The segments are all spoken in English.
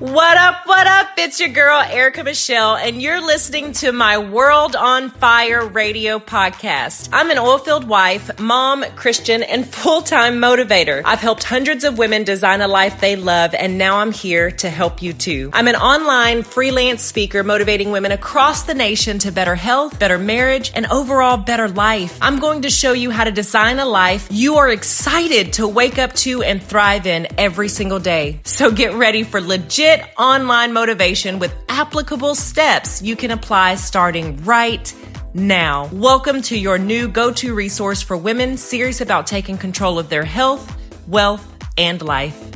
What up, what up? It's your girl, Erica Michelle, and you're listening to my World on Fire radio podcast. I'm an oilfield wife, mom, Christian, and full time motivator. I've helped hundreds of women design a life they love, and now I'm here to help you too. I'm an online freelance speaker motivating women across the nation to better health, better marriage, and overall better life. I'm going to show you how to design a life you are excited to wake up to and thrive in every single day. So get ready for legit legit online motivation with applicable steps you can apply starting right now. Welcome to your new go to resource for women serious about taking control of their health, wealth, and life.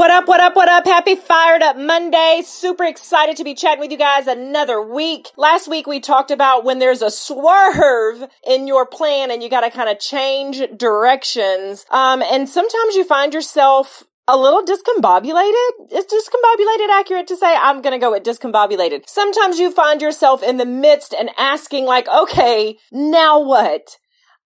What up, what up, what up? Happy Fired Up Monday. Super excited to be chatting with you guys another week. Last week we talked about when there's a swerve in your plan and you gotta kind of change directions. Um, and sometimes you find yourself a little discombobulated. Is discombobulated accurate to say? I'm gonna go with discombobulated. Sometimes you find yourself in the midst and asking like, okay, now what?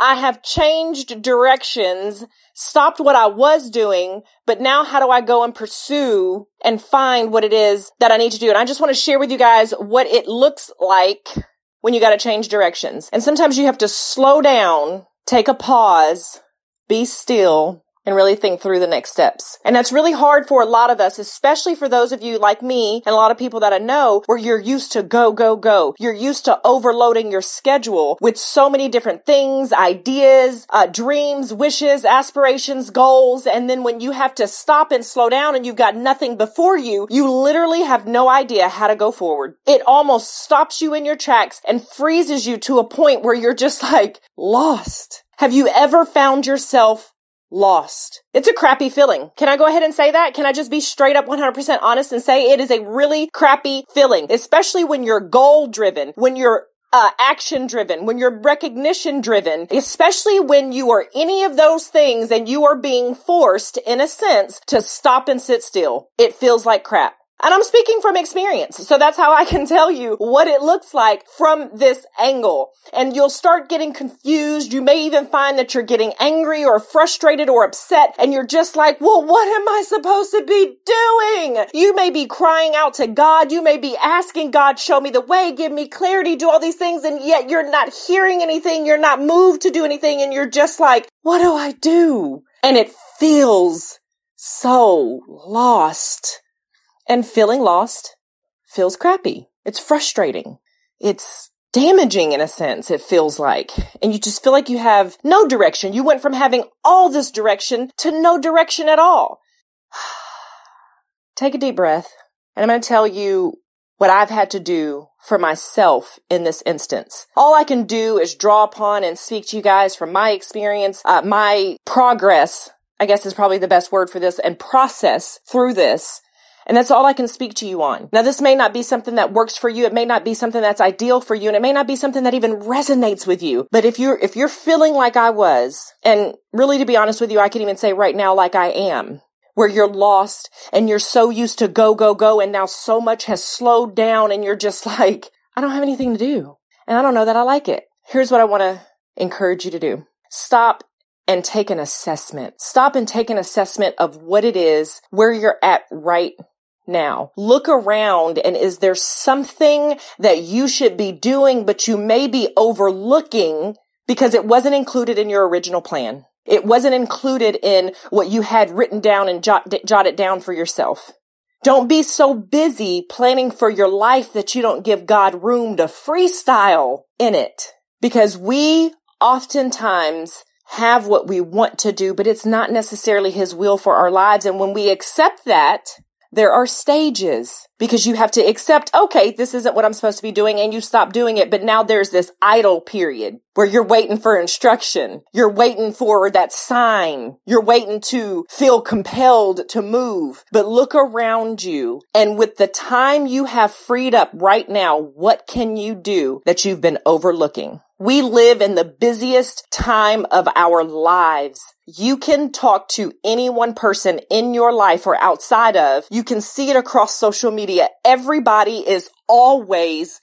I have changed directions, stopped what I was doing, but now how do I go and pursue and find what it is that I need to do? And I just want to share with you guys what it looks like when you got to change directions. And sometimes you have to slow down, take a pause, be still, and really think through the next steps. And that's really hard for a lot of us, especially for those of you like me and a lot of people that I know where you're used to go, go, go. You're used to overloading your schedule with so many different things, ideas, uh, dreams, wishes, aspirations, goals. And then when you have to stop and slow down and you've got nothing before you, you literally have no idea how to go forward. It almost stops you in your tracks and freezes you to a point where you're just like lost. Have you ever found yourself lost. It's a crappy feeling. Can I go ahead and say that? Can I just be straight up 100% honest and say it is a really crappy feeling, especially when you're goal driven, when you're uh, action driven, when you're recognition driven, especially when you are any of those things and you are being forced, in a sense, to stop and sit still. It feels like crap. And I'm speaking from experience. So that's how I can tell you what it looks like from this angle. And you'll start getting confused. You may even find that you're getting angry or frustrated or upset. And you're just like, well, what am I supposed to be doing? You may be crying out to God. You may be asking God, show me the way, give me clarity, do all these things. And yet you're not hearing anything. You're not moved to do anything. And you're just like, what do I do? And it feels so lost. And feeling lost feels crappy. It's frustrating. It's damaging in a sense, it feels like. And you just feel like you have no direction. You went from having all this direction to no direction at all. Take a deep breath. And I'm going to tell you what I've had to do for myself in this instance. All I can do is draw upon and speak to you guys from my experience, uh, my progress, I guess is probably the best word for this, and process through this and that's all I can speak to you on. Now, this may not be something that works for you. It may not be something that's ideal for you. And it may not be something that even resonates with you. But if you're, if you're feeling like I was, and really to be honest with you, I can even say right now, like I am, where you're lost and you're so used to go, go, go. And now so much has slowed down and you're just like, I don't have anything to do. And I don't know that I like it. Here's what I want to encourage you to do. Stop and take an assessment. Stop and take an assessment of what it is, where you're at right now. Look around and is there something that you should be doing, but you may be overlooking because it wasn't included in your original plan? It wasn't included in what you had written down and jot, jot it down for yourself. Don't be so busy planning for your life that you don't give God room to freestyle in it. Because we oftentimes have what we want to do, but it's not necessarily his will for our lives. And when we accept that, there are stages because you have to accept, okay, this isn't what I'm supposed to be doing and you stop doing it. But now there's this idle period where you're waiting for instruction. You're waiting for that sign. You're waiting to feel compelled to move. But look around you and with the time you have freed up right now, what can you do that you've been overlooking? We live in the busiest time of our lives. You can talk to any one person in your life or outside of. You can see it across social media. Everybody is always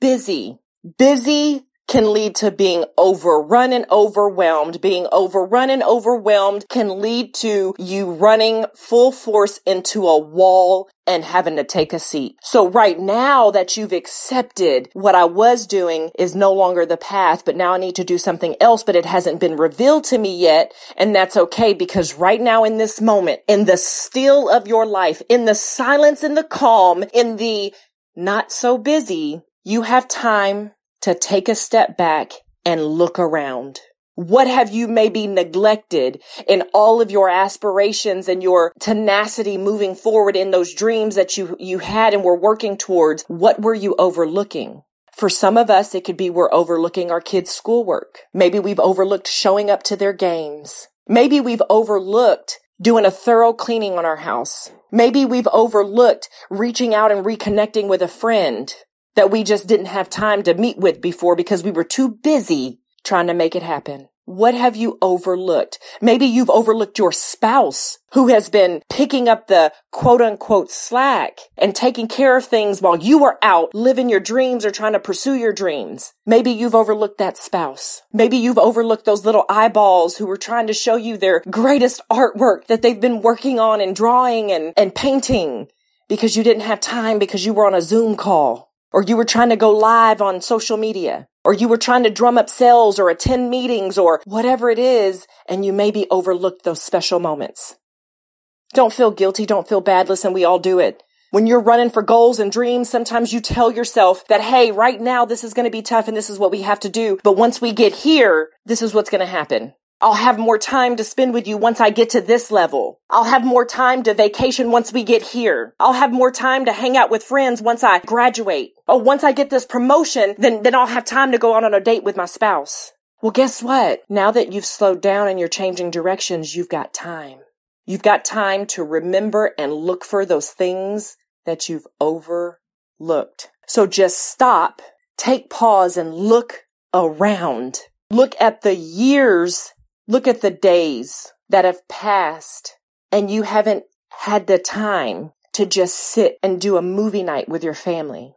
busy, busy can lead to being overrun and overwhelmed. Being overrun and overwhelmed can lead to you running full force into a wall and having to take a seat. So right now that you've accepted what I was doing is no longer the path, but now I need to do something else, but it hasn't been revealed to me yet. And that's okay because right now in this moment, in the still of your life, in the silence, in the calm, in the not so busy, you have time to take a step back and look around. What have you maybe neglected in all of your aspirations and your tenacity moving forward in those dreams that you, you had and were working towards? What were you overlooking? For some of us, it could be we're overlooking our kids' schoolwork. Maybe we've overlooked showing up to their games. Maybe we've overlooked doing a thorough cleaning on our house. Maybe we've overlooked reaching out and reconnecting with a friend that we just didn't have time to meet with before because we were too busy trying to make it happen. What have you overlooked? Maybe you've overlooked your spouse who has been picking up the quote unquote slack and taking care of things while you are out living your dreams or trying to pursue your dreams. Maybe you've overlooked that spouse. Maybe you've overlooked those little eyeballs who were trying to show you their greatest artwork that they've been working on and drawing and, and painting because you didn't have time because you were on a Zoom call or you were trying to go live on social media, or you were trying to drum up sales or attend meetings or whatever it is, and you maybe overlooked those special moments. Don't feel guilty. Don't feel bad. Listen, we all do it. When you're running for goals and dreams, sometimes you tell yourself that, hey, right now this is going to be tough and this is what we have to do. But once we get here, this is what's going to happen. I'll have more time to spend with you once I get to this level. I'll have more time to vacation once we get here. I'll have more time to hang out with friends once I graduate. Oh, once I get this promotion, then, then I'll have time to go out on a date with my spouse. Well, guess what? Now that you've slowed down and you're changing directions, you've got time. You've got time to remember and look for those things that you've overlooked. So just stop, take pause and look around. Look at the years Look at the days that have passed and you haven't had the time to just sit and do a movie night with your family,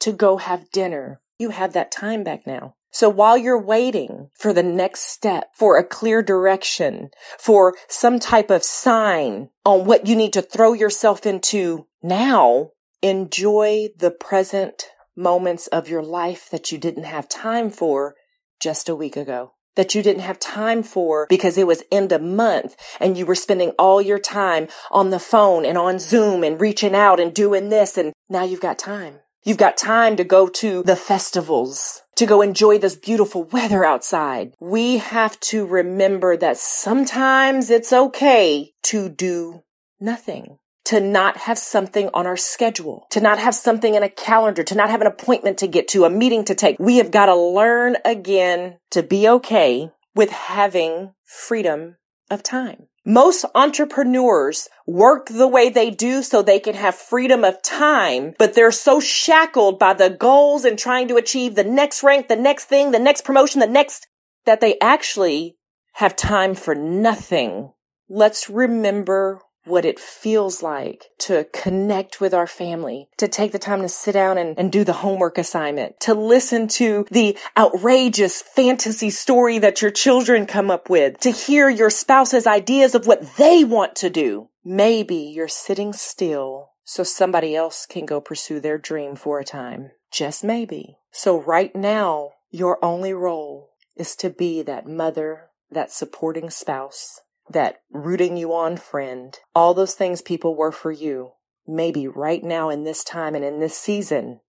to go have dinner. You have that time back now. So while you're waiting for the next step, for a clear direction, for some type of sign on what you need to throw yourself into now, enjoy the present moments of your life that you didn't have time for just a week ago that you didn't have time for because it was end of month and you were spending all your time on the phone and on Zoom and reaching out and doing this. And now you've got time. You've got time to go to the festivals, to go enjoy this beautiful weather outside. We have to remember that sometimes it's okay to do nothing to not have something on our schedule, to not have something in a calendar, to not have an appointment to get to, a meeting to take. We have got to learn again to be okay with having freedom of time. Most entrepreneurs work the way they do so they can have freedom of time, but they're so shackled by the goals and trying to achieve the next rank, the next thing, the next promotion, the next, that they actually have time for nothing. Let's remember what it feels like to connect with our family, to take the time to sit down and, and do the homework assignment, to listen to the outrageous fantasy story that your children come up with, to hear your spouse's ideas of what they want to do. Maybe you're sitting still so somebody else can go pursue their dream for a time. Just maybe. So right now, your only role is to be that mother, that supporting spouse, that rooting you on friend, all those things people were for you, maybe right now in this time and in this season,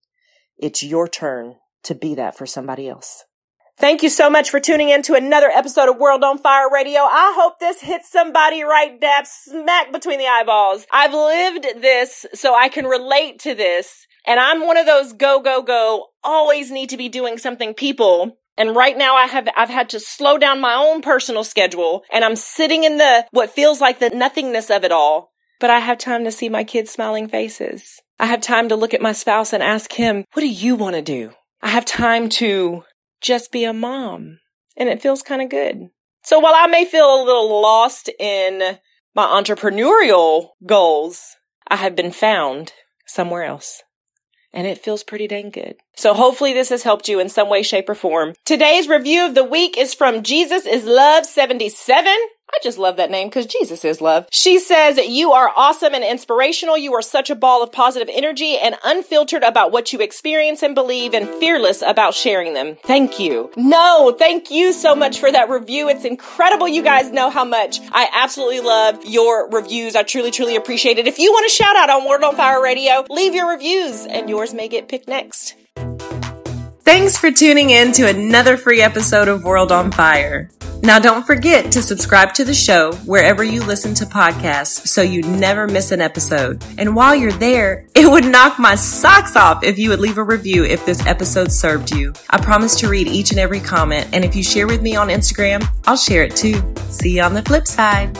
it's your turn to be that for somebody else. Thank you so much for tuning in to another episode of World on Fire Radio. I hope this hits somebody right dab smack between the eyeballs. I've lived this so I can relate to this. And I'm one of those go, go, go, always need to be doing something people and right now I have, I've had to slow down my own personal schedule and I'm sitting in the, what feels like the nothingness of it all. But I have time to see my kids' smiling faces. I have time to look at my spouse and ask him, what do you want to do? I have time to just be a mom and it feels kind of good. So while I may feel a little lost in my entrepreneurial goals, I have been found somewhere else. And it feels pretty dang good. So hopefully this has helped you in some way, shape, or form. Today's review of the week is from Jesus is Love 77. I just love that name because Jesus is love. She says, You are awesome and inspirational. You are such a ball of positive energy and unfiltered about what you experience and believe and fearless about sharing them. Thank you. No, thank you so much for that review. It's incredible. You guys know how much I absolutely love your reviews. I truly, truly appreciate it. If you want a shout out on World on Fire Radio, leave your reviews and yours may get picked next. Thanks for tuning in to another free episode of World on Fire. Now, don't forget to subscribe to the show wherever you listen to podcasts so you never miss an episode. And while you're there, it would knock my socks off if you would leave a review if this episode served you. I promise to read each and every comment, and if you share with me on Instagram, I'll share it too. See you on the flip side.